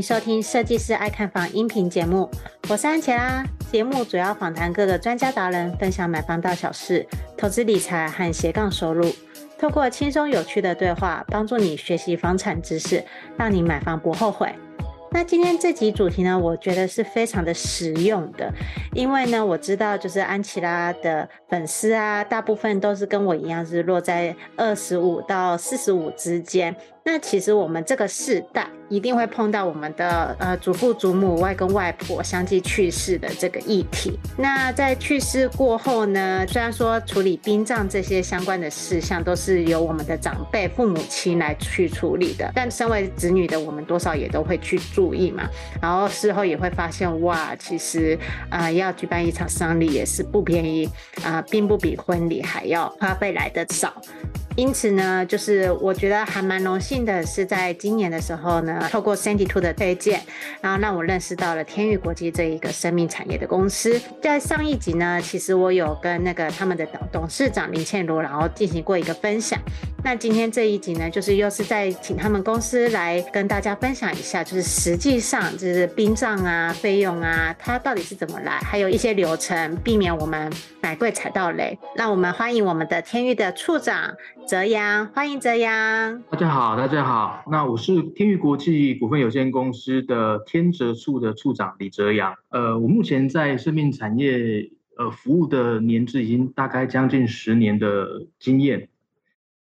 收听设计师爱看房音频节目，我是安琪拉。节目主要访谈各个专家达人，分享买房大小事、投资理财和斜杠收入。透过轻松有趣的对话，帮助你学习房产知识，让你买房不后悔。那今天这集主题呢，我觉得是非常的实用的，因为呢，我知道就是安琪拉的粉丝啊，大部分都是跟我一样，是落在二十五到四十五之间。那其实我们这个世代一定会碰到我们的呃祖父祖母、外公外婆相继去世的这个议题。那在去世过后呢，虽然说处理殡葬这些相关的事项都是由我们的长辈父母亲来去处理的，但身为子女的我们多少也都会去注意嘛。然后事后也会发现，哇，其实啊、要举办一场丧礼也是不便宜啊、呃，并不比婚礼还要花费来得少。因此呢，就是我觉得还蛮荣幸的，是在今年的时候呢，透过 Sandy Two 的推荐，然后让我认识到了天誉国际这一个生命产业的公司。在上一集呢，其实我有跟那个他们的董董事长林倩如，然后进行过一个分享。那今天这一集呢，就是又是在请他们公司来跟大家分享一下，就是实际上就是殡葬啊、费用啊，它到底是怎么来，还有一些流程，避免我们买贵踩到雷。让我们欢迎我们的天钰的处长。泽阳，欢迎泽阳。大家好，大家好。那我是天钰国际股份有限公司的天泽处的处长李泽阳。呃，我目前在生命产业呃服务的年资已经大概将近十年的经验。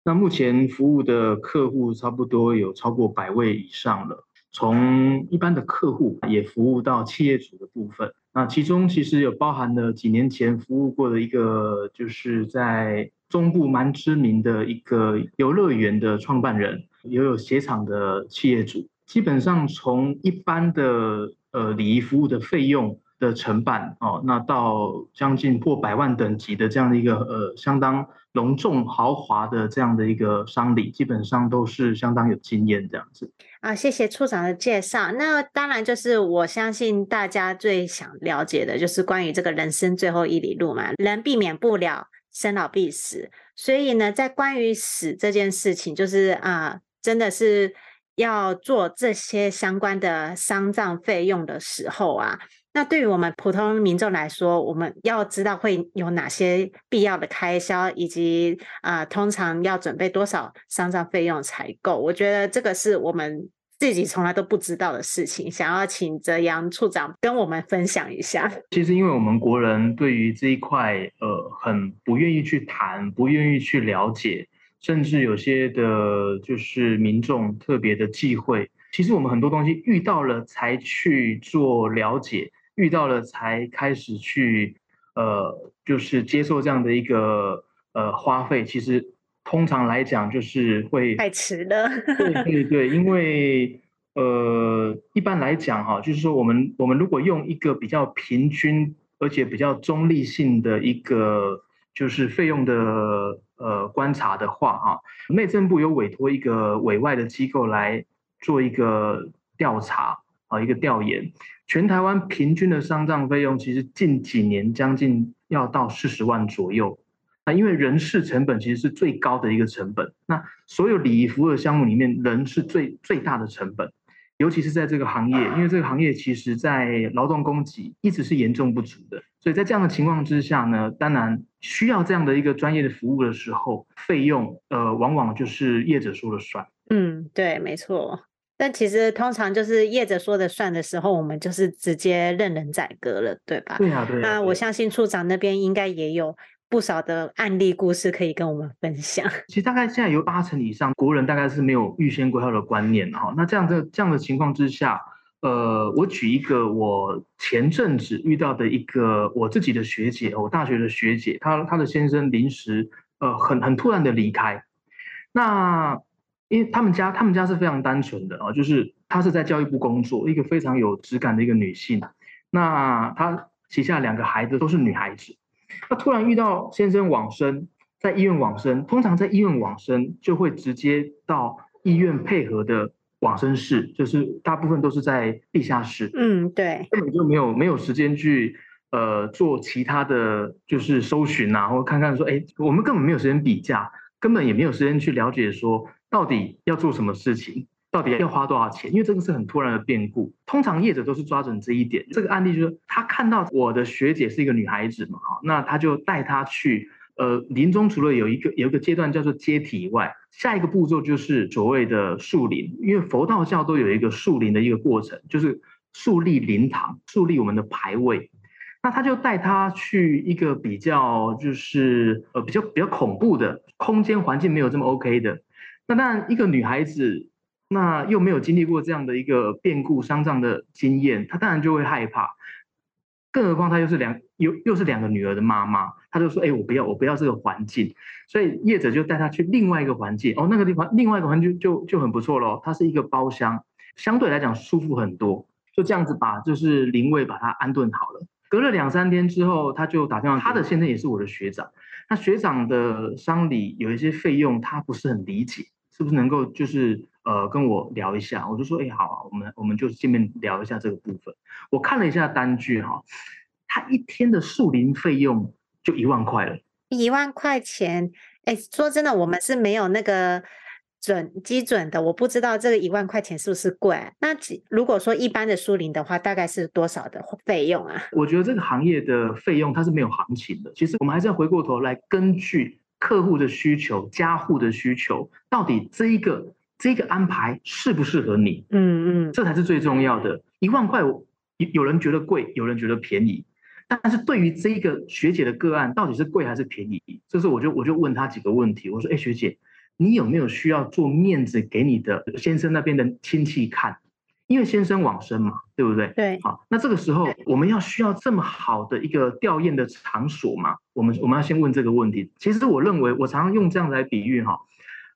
那目前服务的客户差不多有超过百位以上了，从一般的客户也服务到企业主的部分。那其中其实有包含了几年前服务过的一个，就是在。中部蛮知名的一个游乐园的创办人，也有鞋厂的企业主，基本上从一般的呃礼仪服务的费用的承办哦，那到将近破百万等级的这样的一个呃相当隆重豪华的这样的一个丧礼，基本上都是相当有经验这样子。啊，谢谢处长的介绍。那当然就是我相信大家最想了解的就是关于这个人生最后一里路嘛，人避免不了。生老病死，所以呢，在关于死这件事情，就是啊、真的是要做这些相关的丧葬费用的时候啊，那对于我们普通民众来说，我们要知道会有哪些必要的开销，以及啊、通常要准备多少丧葬费用才够。我觉得这个是我们。自己从来都不知道的事情，想要请泽阳处长跟我们分享一下。其实，因为我们国人对于这一块，呃，很不愿意去谈，不愿意去了解，甚至有些的，就是民众特别的忌讳。其实，我们很多东西遇到了才去做了解，遇到了才开始去，呃，就是接受这样的一个呃花费。其实。通常来讲，就是会太迟了。对对对，因为呃，一般来讲哈，就是说我们我们如果用一个比较平均而且比较中立性的一个就是费用的呃观察的话哈，内政部有委托一个委外的机构来做一个调查啊，一个调研，全台湾平均的丧葬费用其实近几年将近要到四十万左右。那因为人事成本其实是最高的一个成本，那所有礼仪服务的项目里面，人是最最大的成本，尤其是在这个行业，因为这个行业其实在劳动供给一直是严重不足的，所以在这样的情况之下呢，当然需要这样的一个专业的服务的时候，费用呃往往就是业者说了算。嗯，对，没错。但其实通常就是业者说的算的时候，我们就是直接任人宰割了，对吧？对啊，对啊。那我相信处长那边应该也有。不少的案例故事可以跟我们分享。其实大概现在有八成以上国人大概是没有预先规划的观念哈。那这样的这样的情况之下，呃，我举一个我前阵子遇到的一个我自己的学姐，我大学的学姐，她她的先生临时呃很很突然的离开。那因为他们家他们家是非常单纯的啊，就是她是在教育部工作，一个非常有质感的一个女性。那她旗下两个孩子都是女孩子。那突然遇到先生往生，在医院往生，通常在医院往生就会直接到医院配合的往生室，就是大部分都是在地下室。嗯，对，根本就没有没有时间去呃做其他的就是搜寻啊，或看看说，哎，我们根本没有时间比价，根本也没有时间去了解说到底要做什么事情，到底要花多少钱，因为这个是很突然的变故。通常业者都是抓准这一点。这个案例就是他看到我的学姐是一个女孩子嘛，哈，那他就带她去。呃，临终除了有一个有一个阶段叫做接体以外，下一个步骤就是所谓的树灵，因为佛道教都有一个树灵的一个过程，就是树立灵堂，树立我们的牌位。那他就带他去一个比较就是呃比较比较恐怖的空间环境，没有这么 OK 的。那当然，一个女孩子，那又没有经历过这样的一个变故丧葬的经验，她当然就会害怕。更何况她又是两又又是两个女儿的妈妈，她就说：“哎，我不要，我不要这个环境。”所以业者就带她去另外一个环境。哦，那个地方另外一个环境就就就很不错喽。它是一个包厢，相对来讲舒服很多。就这样子把就是灵位把它安顿好了。隔了两三天之后，他就打电话，他的先生也是我的学长。那学长的丧礼有一些费用，他不是很理解，是不是能够就是呃跟我聊一下？我就说：“哎，好啊，我们我们就见面聊一下这个部分。”我看了一下单据哈。他一天的树林费用就一万块了，一万块钱。哎，说真的，我们是没有那个准基准的，我不知道这个一万块钱是不是贵。那如果说一般的树林的话，大概是多少的费用啊？我觉得这个行业的费用它是没有行情的。其实我们还是要回过头来，根据客户的需求、家户的需求，到底这一个这一个安排适不适合你？嗯嗯，这才是最重要的。一万块，有有人觉得贵，有人觉得便宜。但是对于这一个学姐的个案，到底是贵还是便宜？这时候我就我就问她几个问题。我说：“哎，学姐，你有没有需要做面子给你的先生那边的亲戚看？因为先生往生嘛，对不对？对。好，那这个时候我们要需要这么好的一个吊唁的场所嘛？我们我们要先问这个问题。其实我认为，我常常用这样来比喻哈，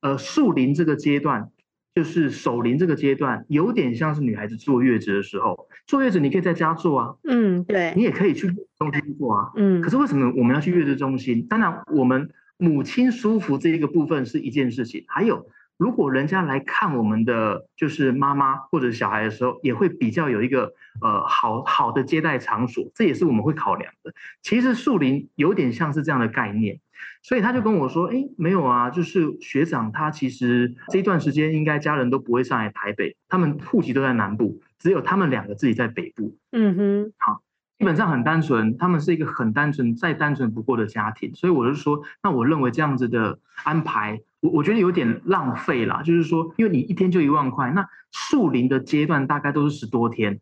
呃，树灵这个阶段。”就是守灵这个阶段，有点像是女孩子坐月子的时候。坐月子你可以在家坐啊，嗯，对，你也可以去中心坐啊，嗯。可是为什么我们要去月子中心？当然，我们母亲舒服这一个部分是一件事情。还有，如果人家来看我们的就是妈妈或者小孩的时候，也会比较有一个呃好好的接待场所，这也是我们会考量的。其实树林有点像是这样的概念。所以他就跟我说：“哎，没有啊，就是学长他其实这一段时间应该家人都不会上来台北，他们户籍都在南部，只有他们两个自己在北部。”嗯哼，好，基本上很单纯，他们是一个很单纯、再单纯不过的家庭。所以我就说，那我认为这样子的安排，我我觉得有点浪费啦。就是说，因为你一天就一万块，那树林的阶段大概都是十多天，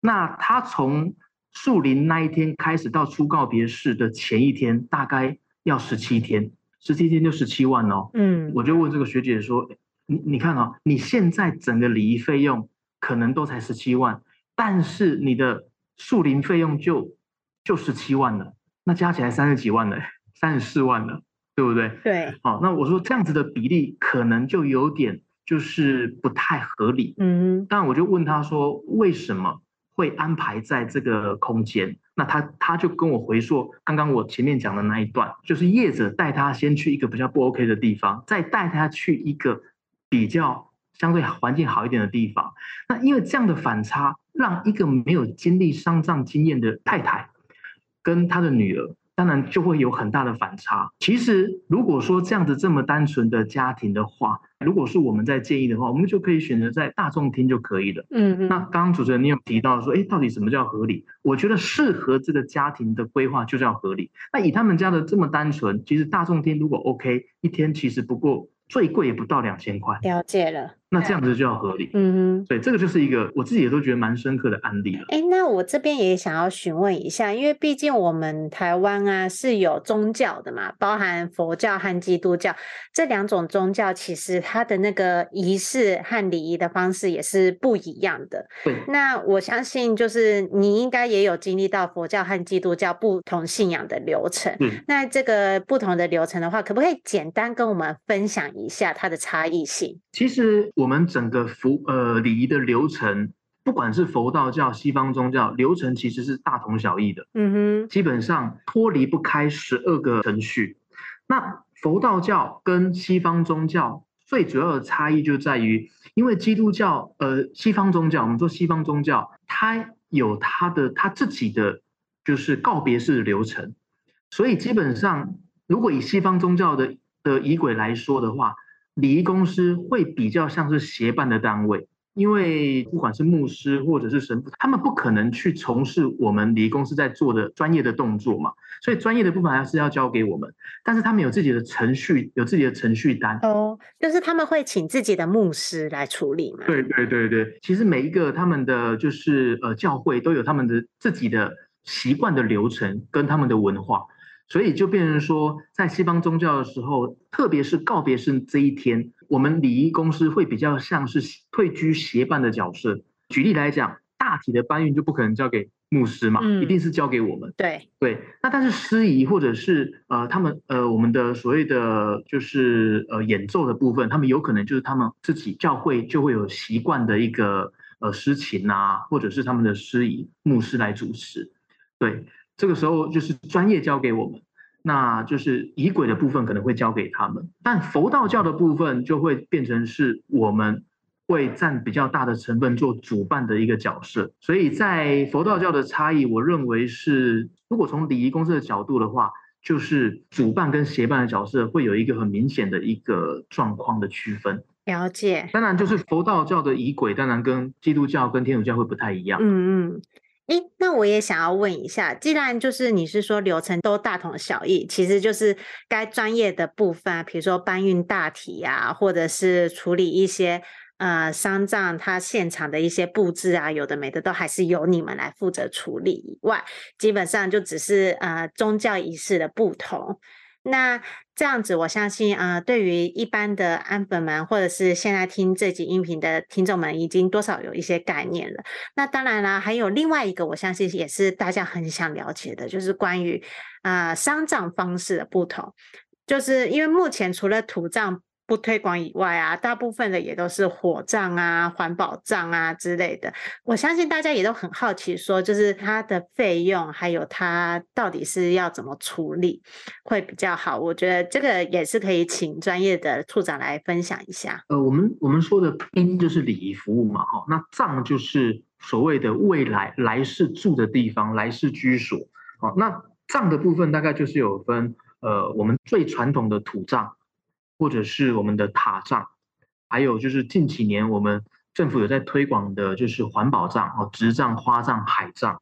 那他从树林那一天开始到出告别式的前一天，大概。要十七天，十七天就十七万哦。嗯，我就问这个学姐说：“你你看哦，你现在整个礼仪费用可能都才十七万，但是你的树林费用就就十七万了，那加起来三十几万了，三十四万了，对不对？”对。好，那我说这样子的比例可能就有点就是不太合理。嗯，但我就问他说：“为什么会安排在这个空间？”那他他就跟我回说，刚刚我前面讲的那一段，就是业者带他先去一个比较不 OK 的地方，再带他去一个比较相对环境好一点的地方。那因为这样的反差，让一个没有经历丧葬经验的太太跟她的女儿。当然就会有很大的反差。其实，如果说这样子这么单纯的家庭的话，如果是我们在建议的话，我们就可以选择在大众厅就可以了。嗯嗯。那刚刚主持人你有提到说，哎，到底什么叫合理？我觉得适合这个家庭的规划就叫合理。那以他们家的这么单纯，其实大众厅如果 OK，一天其实不过最贵也不到两千块。了解了。那这样子就要合理。嗯哼，对，这个就是一个我自己也都觉得蛮深刻的案例了。哎，那我这边也想要询问一下，因为毕竟我们台湾啊是有宗教的嘛，包含佛教和基督教这两种宗教，其实它的那个仪式和礼仪的方式也是不一样的。对，那我相信就是你应该也有经历到佛教和基督教不同信仰的流程。嗯，那这个不同的流程的话，可不可以简单跟我们分享一下它的差异性？其实我们整个服呃礼仪的流程，不管是佛道教、西方宗教，流程其实是大同小异的。嗯哼，基本上脱离不开十二个程序。那佛道教跟西方宗教最主要的差异就在于，因为基督教呃西方宗教，我们说西方宗教，它有它的它自己的就是告别式的流程，所以基本上如果以西方宗教的的仪轨来说的话，礼仪公司会比较像是协办的单位，因为不管是牧师或者是神父，他们不可能去从事我们礼仪公司在做的专业的动作嘛，所以专业的部分还是要交给我们。但是他们有自己的程序，有自己的程序单哦，就是他们会请自己的牧师来处理嘛。对对对对，其实每一个他们的就是呃教会都有他们的自己的习惯的流程跟他们的文化。所以就变成说，在西方宗教的时候，特别是告别式这一天，我们礼仪公司会比较像是退居协办的角色。举例来讲，大体的搬运就不可能交给牧师嘛，嗯、一定是交给我们。对对，那但是司仪或者是呃他们呃我们的所谓的就是呃演奏的部分，他们有可能就是他们自己教会就会有习惯的一个呃诗琴啊，或者是他们的司仪牧师来主持。对。这个时候就是专业交给我们，那就是仪轨的部分可能会交给他们，但佛道教的部分就会变成是我们会占比较大的成分做主办的一个角色。所以在佛道教的差异，我认为是如果从礼仪公司的角度的话，就是主办跟协办的角色会有一个很明显的一个状况的区分。了解。当然，就是佛道教的仪轨，当然跟基督教跟天主教会不太一样。嗯嗯。诶，那我也想要问一下，既然就是你是说流程都大同小异，其实就是该专业的部分，比如说搬运大体啊，或者是处理一些呃丧葬它现场的一些布置啊，有的没的都还是由你们来负责处理以外，基本上就只是呃宗教仪式的不同。那这样子，我相信，啊，对于一般的安粉们，或者是现在听这集音频的听众们，已经多少有一些概念了。那当然啦，还有另外一个，我相信也是大家很想了解的，就是关于啊、丧葬方式的不同，就是因为目前除了土葬。不推广以外啊，大部分的也都是火葬啊、环保葬啊之类的。我相信大家也都很好奇，说就是它的费用，还有它到底是要怎么处理会比较好。我觉得这个也是可以请专业的处长来分享一下。呃，我们我们说的殡就是礼仪服务嘛，哈，那葬就是所谓的未来来世住的地方，来世居所。好，那葬的部分大概就是有分，呃，我们最传统的土葬。或者是我们的塔葬，还有就是近几年我们政府有在推广的，就是环保葬哦，植葬、花葬、海葬。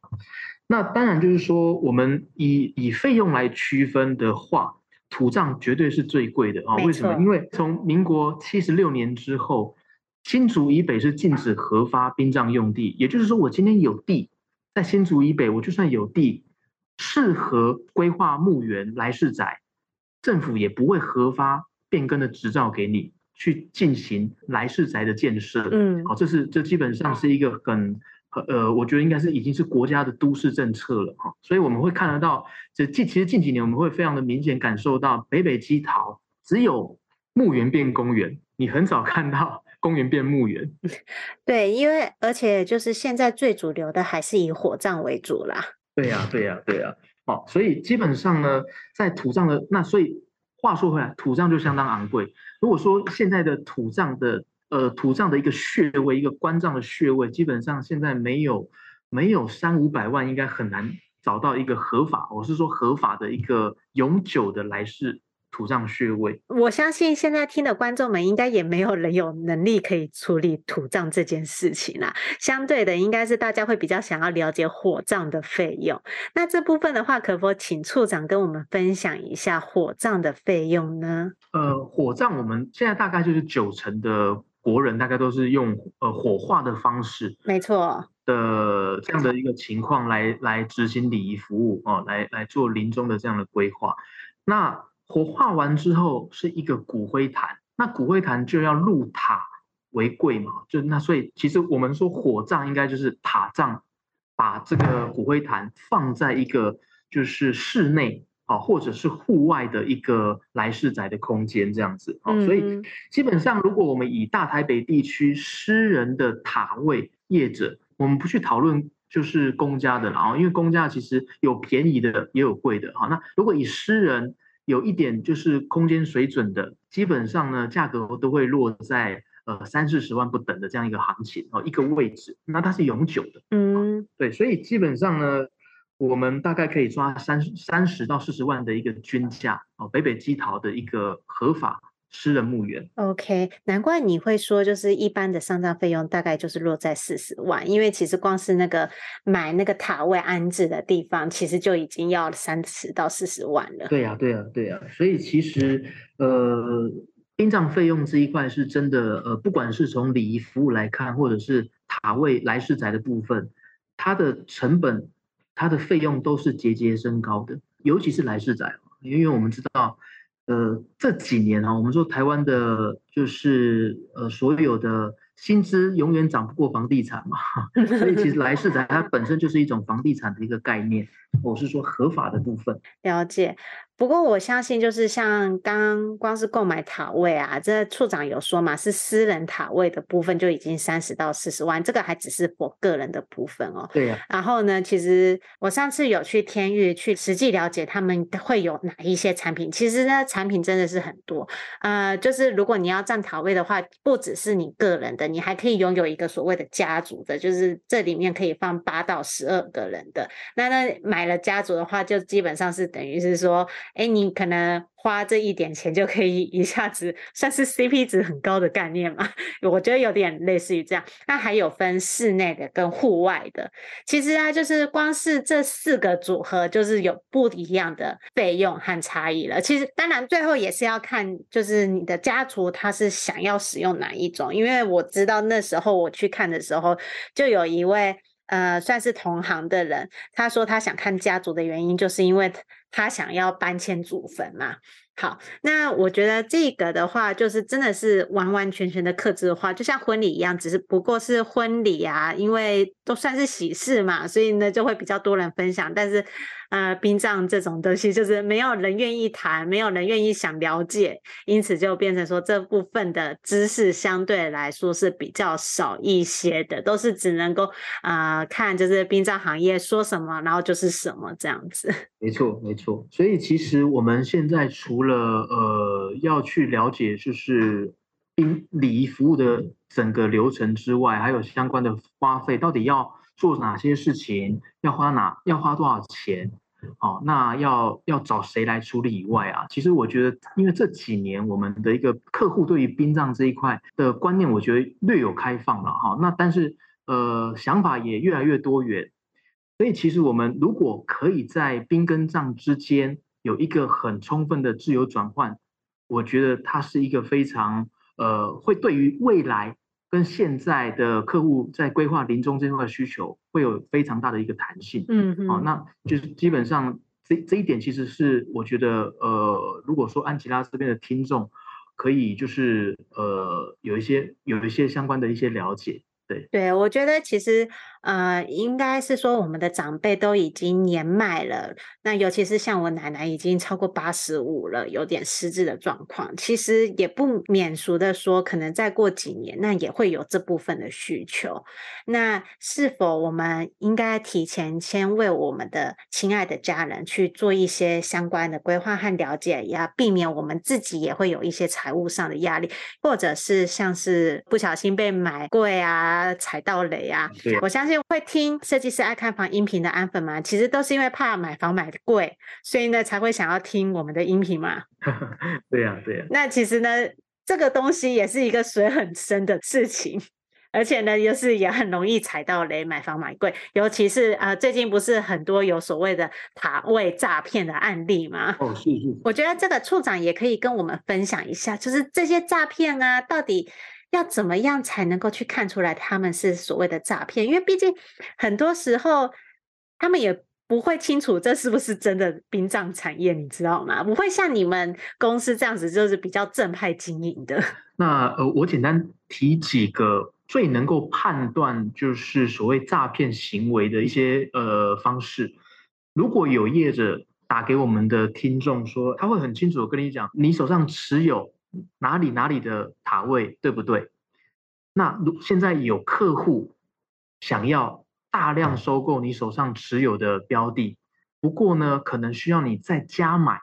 那当然就是说，我们以以费用来区分的话，土葬绝对是最贵的啊。为什么？因为从民国七十六年之后，新竹以北是禁止核发殡葬用地，也就是说，我今天有地在新竹以北，我就算有地适合规划墓园来世宅，政府也不会核发。变更的执照给你去进行来世宅的建设，嗯，好，这是这基本上是一个很呃，我觉得应该是已经是国家的都市政策了哈，所以我们会看得到，这近其实近几年我们会非常的明显感受到北北基桃只有墓园变公园，你很少看到公园变墓园。对，因为而且就是现在最主流的还是以火葬为主啦。对呀，对呀，对呀，好，所以基本上呢，在土葬的那所以。话说回来，土葬就相当昂贵。如果说现在的土葬的呃土葬的一个穴位，一个棺葬的穴位，基本上现在没有没有三五百万，应该很难找到一个合法，我是说合法的一个永久的来世。土葬穴位，我相信现在听的观众们应该也没有人有能力可以处理土葬这件事情啦。相对的，应该是大家会比较想要了解火葬的费用。那这部分的话，可否请处长跟我们分享一下火葬的费用呢？呃，火葬我们现在大概就是九成的国人大概都是用呃火化的方式，没错的这样的一个情况来来执行礼仪服务哦，来来做临终的这样的规划。那火化完之后是一个骨灰坛，那骨灰坛就要入塔为贵嘛，就那所以其实我们说火葬应该就是塔葬，把这个骨灰坛放在一个就是室内。啊或者是户外的一个来世宅的空间这样子，哦，所以基本上，如果我们以大台北地区私人的塔位业者，我们不去讨论就是公家的了啊，因为公家其实有便宜的也有贵的，哈，那如果以私人有一点就是空间水准的，基本上呢，价格都会落在呃三四十万不等的这样一个行情哦，一个位置，那它是永久的，嗯，对，所以基本上呢。我们大概可以抓三三十到四十万的一个均价哦，北北基桃的一个合法私人墓园。OK，难怪你会说，就是一般的丧葬费用大概就是落在四十万，因为其实光是那个买那个塔位安置的地方，其实就已经要三十到四十万了。对呀、啊，对呀、啊，对呀、啊。所以其实呃，殡葬费用这一块是真的呃，不管是从礼仪服务来看，或者是塔位来世宅的部分，它的成本。它的费用都是节节升高的，尤其是来世宅，因为我们知道，呃，这几年啊，我们说台湾的，就是呃，所有的薪资永远涨不过房地产嘛，所以其实来世宅它本身就是一种房地产的一个概念，我是说合法的部分。了解。不过我相信，就是像刚刚光是购买塔位啊，这处长有说嘛，是私人塔位的部分就已经三十到四十万，这个还只是我个人的部分哦。对呀、啊。然后呢，其实我上次有去天域去实际了解他们会有哪一些产品，其实呢，产品真的是很多。呃，就是如果你要占塔位的话，不只是你个人的，你还可以拥有一个所谓的家族的，就是这里面可以放八到十二个人的。那那买了家族的话，就基本上是等于是说。哎，你可能花这一点钱就可以一下子算是 CP 值很高的概念嘛？我觉得有点类似于这样。那还有分室内的跟户外的，其实啊，就是光是这四个组合，就是有不一样的费用和差异了。其实当然最后也是要看，就是你的家族他是想要使用哪一种，因为我知道那时候我去看的时候，就有一位。呃，算是同行的人，他说他想看家族的原因，就是因为他想要搬迁祖坟嘛。好，那我觉得这个的话，就是真的是完完全全的克制化，就像婚礼一样，只是不过是婚礼啊，因为都算是喜事嘛，所以呢就会比较多人分享，但是。呃，殡葬这种东西就是没有人愿意谈，没有人愿意想了解，因此就变成说这部分的知识相对来说是比较少一些的，都是只能够啊、看就是殡葬行业说什么，然后就是什么这样子。没错，没错。所以其实我们现在除了呃要去了解就是殡礼仪服务的整个流程之外，还有相关的花费，到底要做哪些事情，要花哪要花多少钱？好、哦，那要要找谁来处理以外啊？其实我觉得，因为这几年我们的一个客户对于殡葬这一块的观念，我觉得略有开放了哈。那但是呃，想法也越来越多元。所以其实我们如果可以在冰跟葬之间有一个很充分的自由转换，我觉得它是一个非常呃，会对于未来。跟现在的客户在规划临终这块的需求会有非常大的一个弹性，嗯嗯，好、哦，那就是基本上这这一点其实是我觉得，呃，如果说安吉拉这边的听众可以就是呃有一些有一些相关的一些了解。对，我觉得其实呃，应该是说我们的长辈都已经年迈了，那尤其是像我奶奶已经超过八十五了，有点失智的状况。其实也不免俗的说，可能再过几年，那也会有这部分的需求。那是否我们应该提前先为我们的亲爱的家人去做一些相关的规划和了解，也要避免我们自己也会有一些财务上的压力，或者是像是不小心被买贵啊。踩到雷啊！我相信会听设计师爱看房音频的安粉嘛，其实都是因为怕买房买贵，所以呢才会想要听我们的音频嘛。对呀，对呀。那其实呢，这个东西也是一个水很深的事情，而且呢，又是也很容易踩到雷，买房买贵，尤其是啊、呃，最近不是很多有所谓的塔位诈骗的案例吗？哦，是是。我觉得这个处长也可以跟我们分享一下，就是这些诈骗啊，到底。要怎么样才能够去看出来他们是所谓的诈骗？因为毕竟很多时候他们也不会清楚这是不是真的殡葬产业，你知道吗？不会像你们公司这样子，就是比较正派经营的。那呃，我简单提几个最能够判断就是所谓诈骗行为的一些呃方式。如果有业者打给我们的听众说，他会很清楚的跟你讲，你手上持有哪里哪里的塔位，对不对？那如现在有客户想要大量收购你手上持有的标的，不过呢，可能需要你再加买，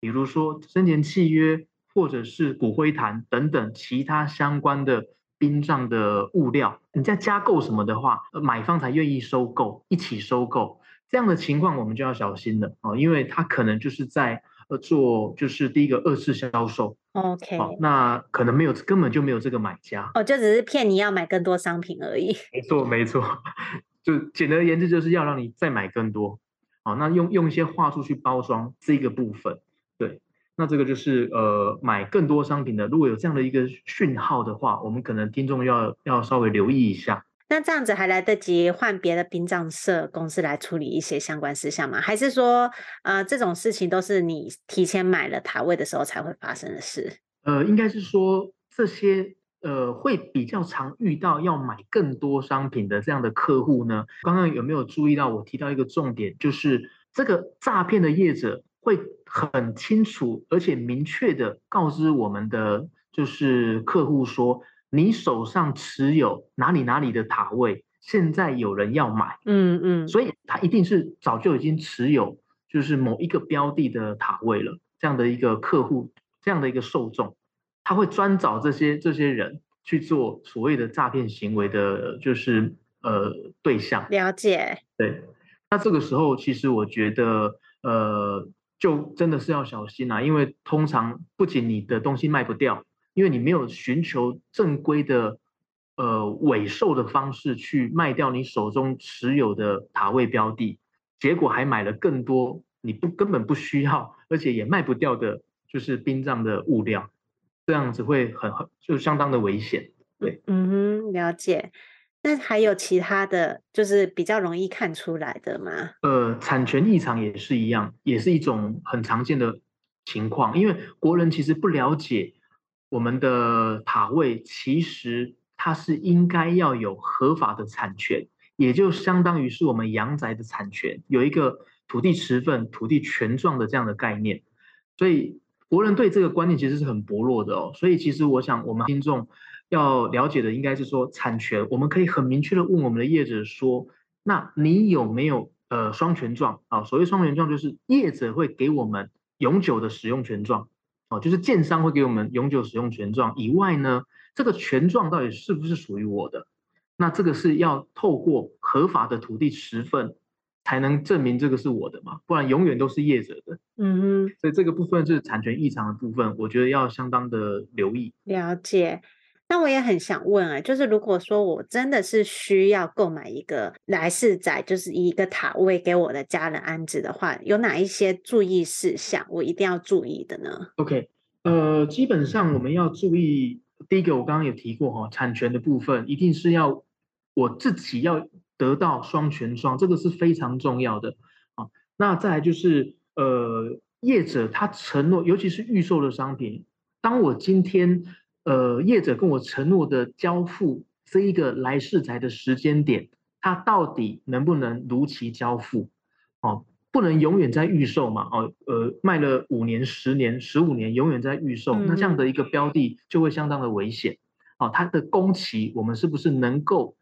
比如说生前契约或者是骨灰坛等等其他相关的殡葬的物料，你再加购什么的话，买方才愿意收购，一起收购。这样的情况我们就要小心了哦，因为他可能就是在呃做就是第一个二次销售，OK，哦，那可能没有根本就没有这个买家哦，就只是骗你要买更多商品而已。没错没错，就简而言之就是要让你再买更多，哦，那用用一些话术去包装这个部分，对，那这个就是呃买更多商品的，如果有这样的一个讯号的话，我们可能听众要要稍微留意一下。那这样子还来得及换别的殡葬社公司来处理一些相关事项吗？还是说，呃，这种事情都是你提前买了塔位的时候才会发生的事？呃，应该是说这些呃会比较常遇到要买更多商品的这样的客户呢。刚刚有没有注意到我提到一个重点，就是这个诈骗的业者会很清楚而且明确的告知我们的就是客户说。你手上持有哪里哪里的塔位，现在有人要买，嗯嗯，所以他一定是早就已经持有，就是某一个标的的塔位了。这样的一个客户，这样的一个受众，他会专找这些这些人去做所谓的诈骗行为的，就是呃对象。了解，对。那这个时候，其实我觉得，呃，就真的是要小心啊，因为通常不仅你的东西卖不掉。因为你没有寻求正规的，呃，尾售的方式去卖掉你手中持有的塔位标的，结果还买了更多你不根本不需要，而且也卖不掉的，就是殡葬的物料，这样子会很很就相当的危险。对，嗯哼，了解。那还有其他的就是比较容易看出来的吗？呃，产权异常也是一样，也是一种很常见的情况，因为国人其实不了解。我们的塔位其实它是应该要有合法的产权，也就相当于是我们阳宅的产权，有一个土地持份、土地权状的这样的概念。所以国人对这个观念其实是很薄弱的哦。所以其实我想，我们听众要了解的应该是说，产权我们可以很明确的问我们的业者说：那你有没有呃双权状啊？所谓双权状就是业者会给我们永久的使用权状。哦，就是建商会给我们永久使用权状以外呢，这个权状到底是不是属于我的？那这个是要透过合法的土地持份才能证明这个是我的嘛？不然永远都是业者的。嗯哼，所以这个部分是产权异常的部分，我觉得要相当的留意。了解。那我也很想问啊，就是如果说我真的是需要购买一个来世宅，就是一个塔位给我的家人安置的话，有哪一些注意事项我一定要注意的呢？OK，呃，基本上我们要注意，第一个我刚刚有提过哈，产权的部分一定是要我自己要得到双全双，这个是非常重要的啊。那再来就是呃，业者他承诺，尤其是预售的商品，当我今天。呃，业者跟我承诺的交付这一个来世宅的时间点，它到底能不能如期交付？哦，不能永远在预售嘛？哦，呃，卖了五年、十年、十五年，永远在预售，那这样的一个标的就会相当的危险。哦，它的工期我们是不是能够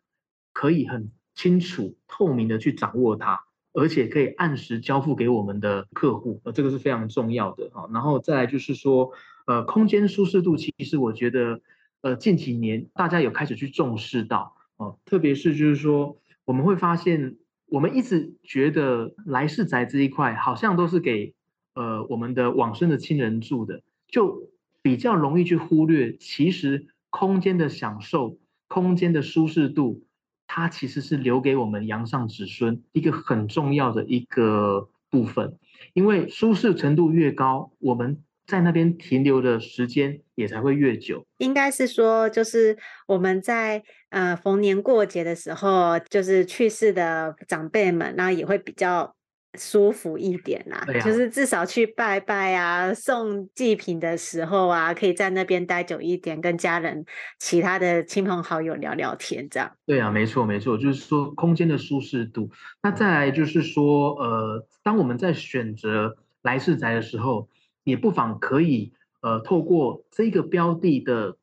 可以很清楚、透明的去掌握它，而且可以按时交付给我们的客户？呃，这个是非常重要的。哈，然后再来就是说。呃，空间舒适度其实我觉得，呃，近几年大家有开始去重视到哦、呃，特别是就是说，我们会发现，我们一直觉得来世宅这一块好像都是给呃我们的往生的亲人住的，就比较容易去忽略，其实空间的享受、空间的舒适度，它其实是留给我们阳上子孙一个很重要的一个部分，因为舒适程度越高，我们。在那边停留的时间也才会越久。应该是说，就是我们在呃逢年过节的时候，就是去世的长辈们，然后也会比较。舒服一点啦，啊，就是至少去拜拜啊，送祭品的时候啊，可以在那边待久一点，跟家人、其他的亲朋好友聊聊天，这样。对啊，没错没错，就是说空间的舒适度。那再来就是说，呃，当我们在选择来世宅的时候，也不妨可以呃，透过这个标的的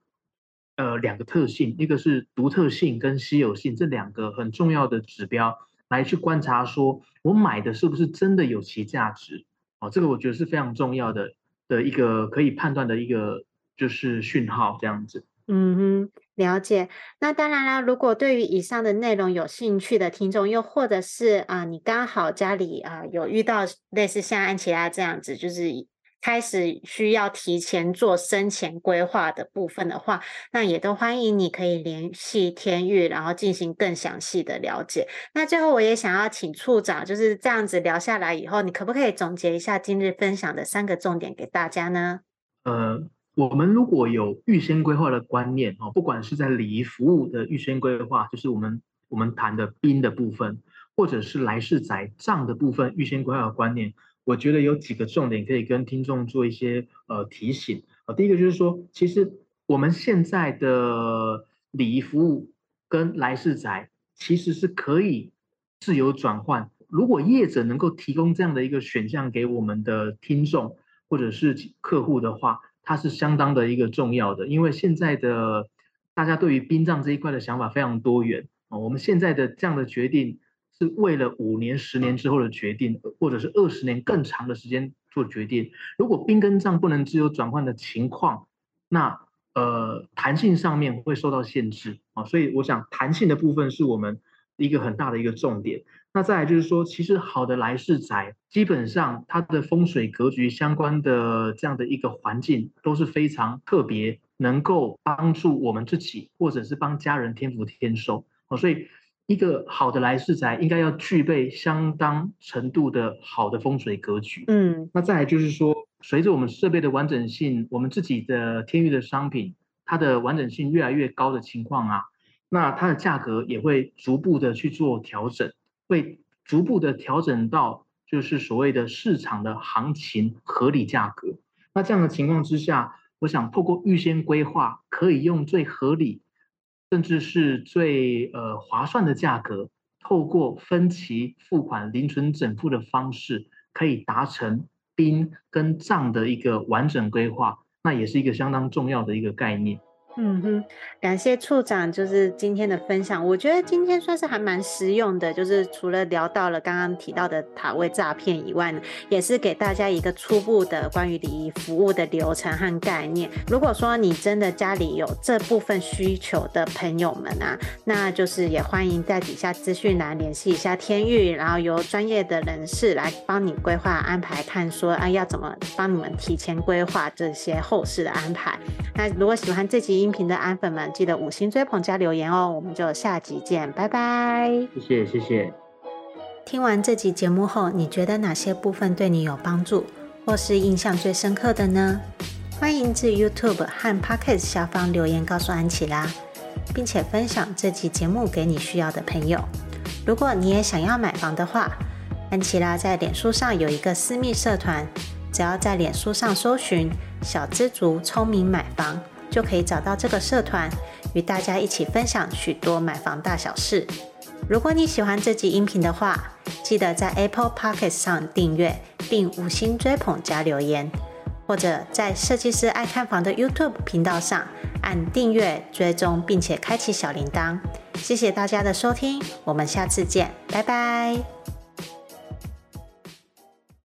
呃两个特性，一个是独特性跟稀有性这两个很重要的指标。来去观察，说我买的是不是真的有其价值？哦，这个我觉得是非常重要的的一个可以判断的一个就是讯号，这样子。嗯哼，了解。那当然啦，如果对于以上的内容有兴趣的听众，又或者是啊、你刚好家里啊、有遇到类似像安琪拉这样子，就是。开始需要提前做生前规划的部分的话，那也都欢迎你可以联系天域，然后进行更详细的了解。那最后我也想要请处长，就是这样子聊下来以后，你可不可以总结一下今日分享的三个重点给大家呢？呃，我们如果有预先规划的观念哦，不管是在礼仪服务的预先规划，就是我们我们谈的殡的部分，或者是来世宅葬的部分预先规划的观念。我觉得有几个重点可以跟听众做一些呃提醒啊。第一个就是说，其实我们现在的礼仪服务跟来世宅其实是可以自由转换。如果业者能够提供这样的一个选项给我们的听众或者是客户的话，它是相当的一个重要的。因为现在的大家对于殡葬这一块的想法非常多元啊。我们现在的这样的决定。是为了五年、十年之后的决定，或者是二十年更长的时间做决定。如果兵跟葬不能自由转换的情况，那呃弹性上面会受到限制啊。所以我想弹性的部分是我们一个很大的一个重点。那再来就是说，其实好的来世宅，基本上它的风水格局相关的这样的一个环境都是非常特别，能够帮助我们自己或者是帮家人添福添寿。所以。一个好的来世宅应该要具备相当程度的好的风水格局。嗯，那再来就是说，随着我们设备的完整性，我们自己的天域的商品，它的完整性越来越高的情况啊，那它的价格也会逐步的去做调整，会逐步的调整到就是所谓的市场的行情合理价格。那这样的情况之下，我想透过预先规划，可以用最合理。甚至是最呃划算的价格，透过分期付款、零存整付的方式，可以达成冰跟账的一个完整规划，那也是一个相当重要的一个概念。嗯哼，感谢处长，就是今天的分享。我觉得今天算是还蛮实用的，就是除了聊到了刚刚提到的塔位诈骗以外呢，也是给大家一个初步的关于礼仪服务的流程和概念。如果说你真的家里有这部分需求的朋友们啊，那就是也欢迎在底下资讯栏联系一下天域，然后由专业的人士来帮你规划安排，看说啊要怎么帮你们提前规划这些后事的安排。那如果喜欢这集，音频的安粉们，记得五星追捧加留言哦！我们就下集见，拜拜！谢谢谢谢。听完这集节目后，你觉得哪些部分对你有帮助，或是印象最深刻的呢？欢迎至 YouTube 和 Pocket 下方留言告诉安琪拉，并且分享这集节目给你需要的朋友。如果你也想要买房的话，安琪拉在脸书上有一个私密社团，只要在脸书上搜寻“小知足聪明买房”。就可以找到这个社团，与大家一起分享许多买房大小事。如果你喜欢这集音频的话，记得在 Apple Podcast 上订阅并五星追捧加留言，或者在设计师爱看房的 YouTube 频道上按订阅追踪，并且开启小铃铛。谢谢大家的收听，我们下次见，拜拜。